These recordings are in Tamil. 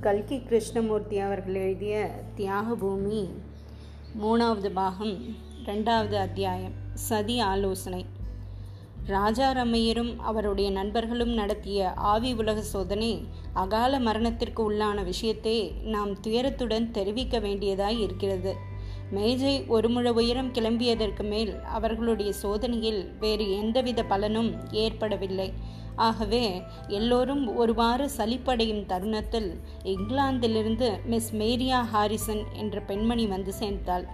கல்கி கிருஷ்ணமூர்த்தி அவர்கள் எழுதிய தியாகபூமி மூணாவது பாகம் ரெண்டாவது அத்தியாயம் சதி ஆலோசனை. ராஜா ரமையரும் அவருடைய நண்பர்களும் நடத்திய ஆவி உலக சோதனை அகால மரணத்திற்கு உள்ளான விஷயத்தை நாம் துயரத்துடன் தெரிவிக்க வேண்டியதாய் இருக்கிறது. மேஜை ஒரு முழ உயரம் கிளம்பியதற்கு மேல் அவர்களுடைய சோதனையில் வேறு எந்தவித பலனும் ஏற்படவில்லை. ஆகவே எல்லோரும் ஒருவாறு சலிப்படையும் தருணத்தில் இங்கிலாந்திலிருந்து மிஸ் மேரியா ஹாரிசன் என்ற பெண்மணி வந்து சேர்ந்தாள்.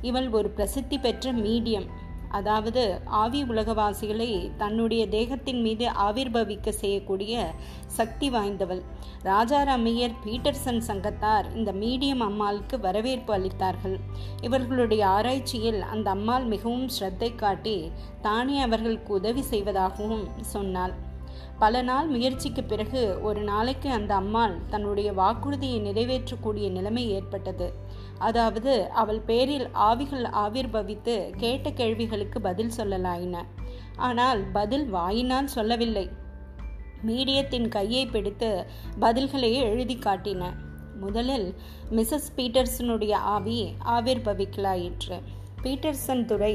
இவள் ஒரு பிரசித்தி பெற்ற மீடியம். அதாவது ஆவி உலகவாசிகளை தன்னுடைய தேகத்தின் மீது ஆவிர்பவிக்க செய்யக்கூடிய சக்தி வாய்ந்தவள். ராஜாராமையர் பீட்டர்சன் சங்கத்தார் இந்த மீடியம் அம்மாளுக்கு வரவேற்பு அளித்தார்கள். இவர்களுடைய ஆராய்ச்சியில் அந்த அம்மாள் மிகவும் ஸ்ரத்தை காட்டி தானே அவர்களுக்கு உதவி செய்வதாகவும் சொன்னாள். பல நாள் முயற்சிக்கு பிறகு ஒரு நாளைக்கு அந்த அம்மாள் தன்னுடைய வாக்குறுதியை நிறைவேற்றக்கூடிய நிலைமை ஏற்பட்டது. அதாவது அவள் பேரில் ஆவிகள் ஆவிர்பவித்து கேட்ட கேள்விகளுக்கு பதில் சொல்லலாயின. ஆனால் பதில் வாயினால் சொல்லவில்லை. மீடியத்தின் கையை பிடித்து பதில்களை எழுதி காட்டின. முதலில் மிஸ்ஸஸ் பீட்டர்சனுடைய ஆவி ஆவிர்பவிக்கலாயிற்று பீட்டர்சன் துறை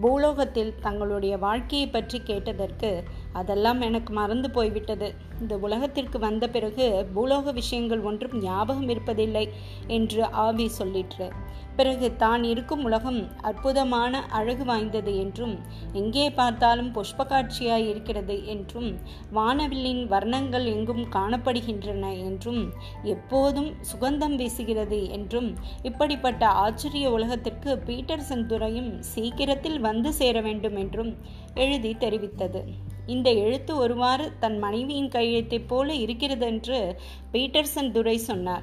பூலோகத்தில் தங்களுடைய வாழ்க்கையை பற்றி கேட்டதற்கு அதெல்லாம் எனக்கு மறந்து போய்விட்டது. இந்த உலகத்திற்கு வந்த பிறகு பூலோக விஷயங்கள் ஒன்றும் ஞாபகம் இருப்பதில்லை என்று ஆவி சொல்லிற்று. பிறகு தான் இருக்கும் உலகம் அற்புதமான அழகு வாய்ந்தது என்றும் எங்கே பார்த்தாலும் புஷ்ப காட்சியாய் இருக்கிறது என்றும் வானவில்லின் வர்ணங்கள் எங்கும் காணப்படுகின்றன என்றும் எப்போதும் சுகந்தம் வீசுகிறது என்றும் இப்படிப்பட்ட ஆச்சரிய உலகத்திற்கு பீட்டர் செந்துரையும் சீக்கிரத்தில் வந்து சேர வேண்டும் என்றும் எழுதி தெரிவித்தது. இந்த எழுத்து ஒருவாறு தன் மனைவியின் கையெழுத்தைப் போல இருக்கிறது என்று பீட்டர்சன் துரை சொன்னார்.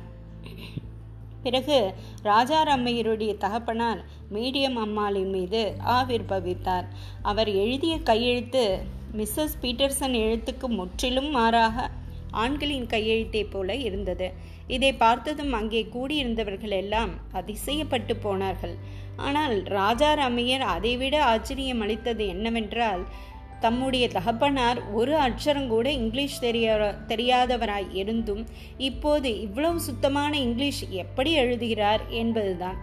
பிறகு ராஜாராமையருடைய தகப்பனார் மீடியம் அம்மாளின் மீது ஆவிர்பவித்தார் அவர் எழுதிய கையெழுத்து மிஸ்ஸஸ் பீட்டர்சன் எழுத்துக்கு முற்றிலும் மாறாக ஆண்களின் கையெழுத்தை போல இருந்தது. இதை பார்த்ததும் அங்கே கூடியிருந்தவர்கள் எல்லாம் அதிசயப்பட்டு போனார்கள். ஆனால் ராஜாராமையர் அதைவிட ஆச்சரியம் அளித்தது என்னவென்றால் தம்முடைய தகப்பனார் ஒரு அக்ஷரம் கூட இங்கிலீஷ் தெரிய தெரியாதவராய் இருந்தும் இப்போது இவ்வளவு சுத்தமான இங்கிலீஷ் எப்படி எழுதுகிறார் என்பதுதான்.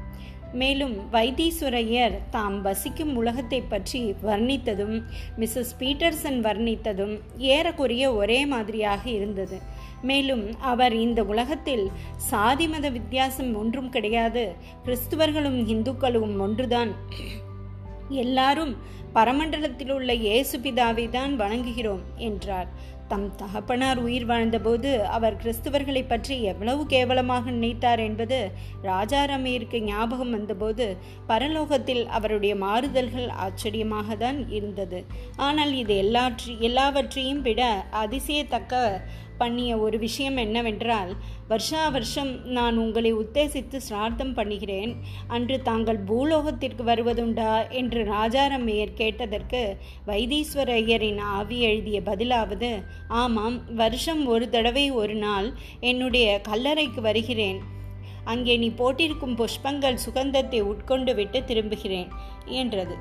மேலும் வைத்தீஸ்வரையர் தாம் வசிக்கும் உலகத்தை பற்றி வர்ணித்ததும் மிஸ்ஸஸ் பீட்டர்சன் வர்ணித்ததும் ஏறக்குறைய ஒரே மாதிரியாக இருந்தது. மேலும் அவர் இந்த உலகத்தில் சாதி மத வித்தியாசம் ஒன்றும் கிடையாது கிறிஸ்துவர்களும் இந்துக்களும் ஒன்றுதான். எல்லாரும் பரமண்டலத்தில் உள்ள இயேசு பிதாவை தான் வணங்குகிறோம் என்றார். தம் தகப்பனார் உயிர் வாழ்ந்தபோது அவர் கிறிஸ்துவர்களை பற்றி எவ்வளவு கேவலமாக நினைத்தார் என்பது ராஜாராமையருக்கு ஞாபகம் வந்தபோது பரலோகத்தில் அவருடைய மாறுதல்கள் ஆச்சரியமாக தான் இருந்தது. ஆனால் இது எல்லாற்றி எல்லாவற்றையும் விட அதிசயத்தக்க பண்ணிய ஒரு விஷயம் என்னவென்றால் வருஷா வருஷம் நான் உங்களை உத்தேசித்து சிரார்த்தம் பண்ணுகிறேன். அன்று தாங்கள் பூலோகத்திற்கு வருவதுண்டா? என்று ராஜாரம்மையர் கேட்டதற்கு வைத்தீஸ்வர ஐயரின் ஆவி எழுதிய பதிலாவது ஆமாம் வருஷம் ஒரு தடவை ஒரு நாள் என்னுடைய கல்லறைக்கு வருகிறேன். அங்கே நீ போட்டிருக்கும் புஷ்பங்கள் சுகந்தத்தை உட்கொண்டு விட்டு திரும்புகிறேன் என்றது.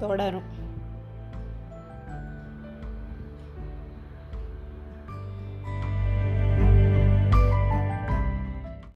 தொடரும்.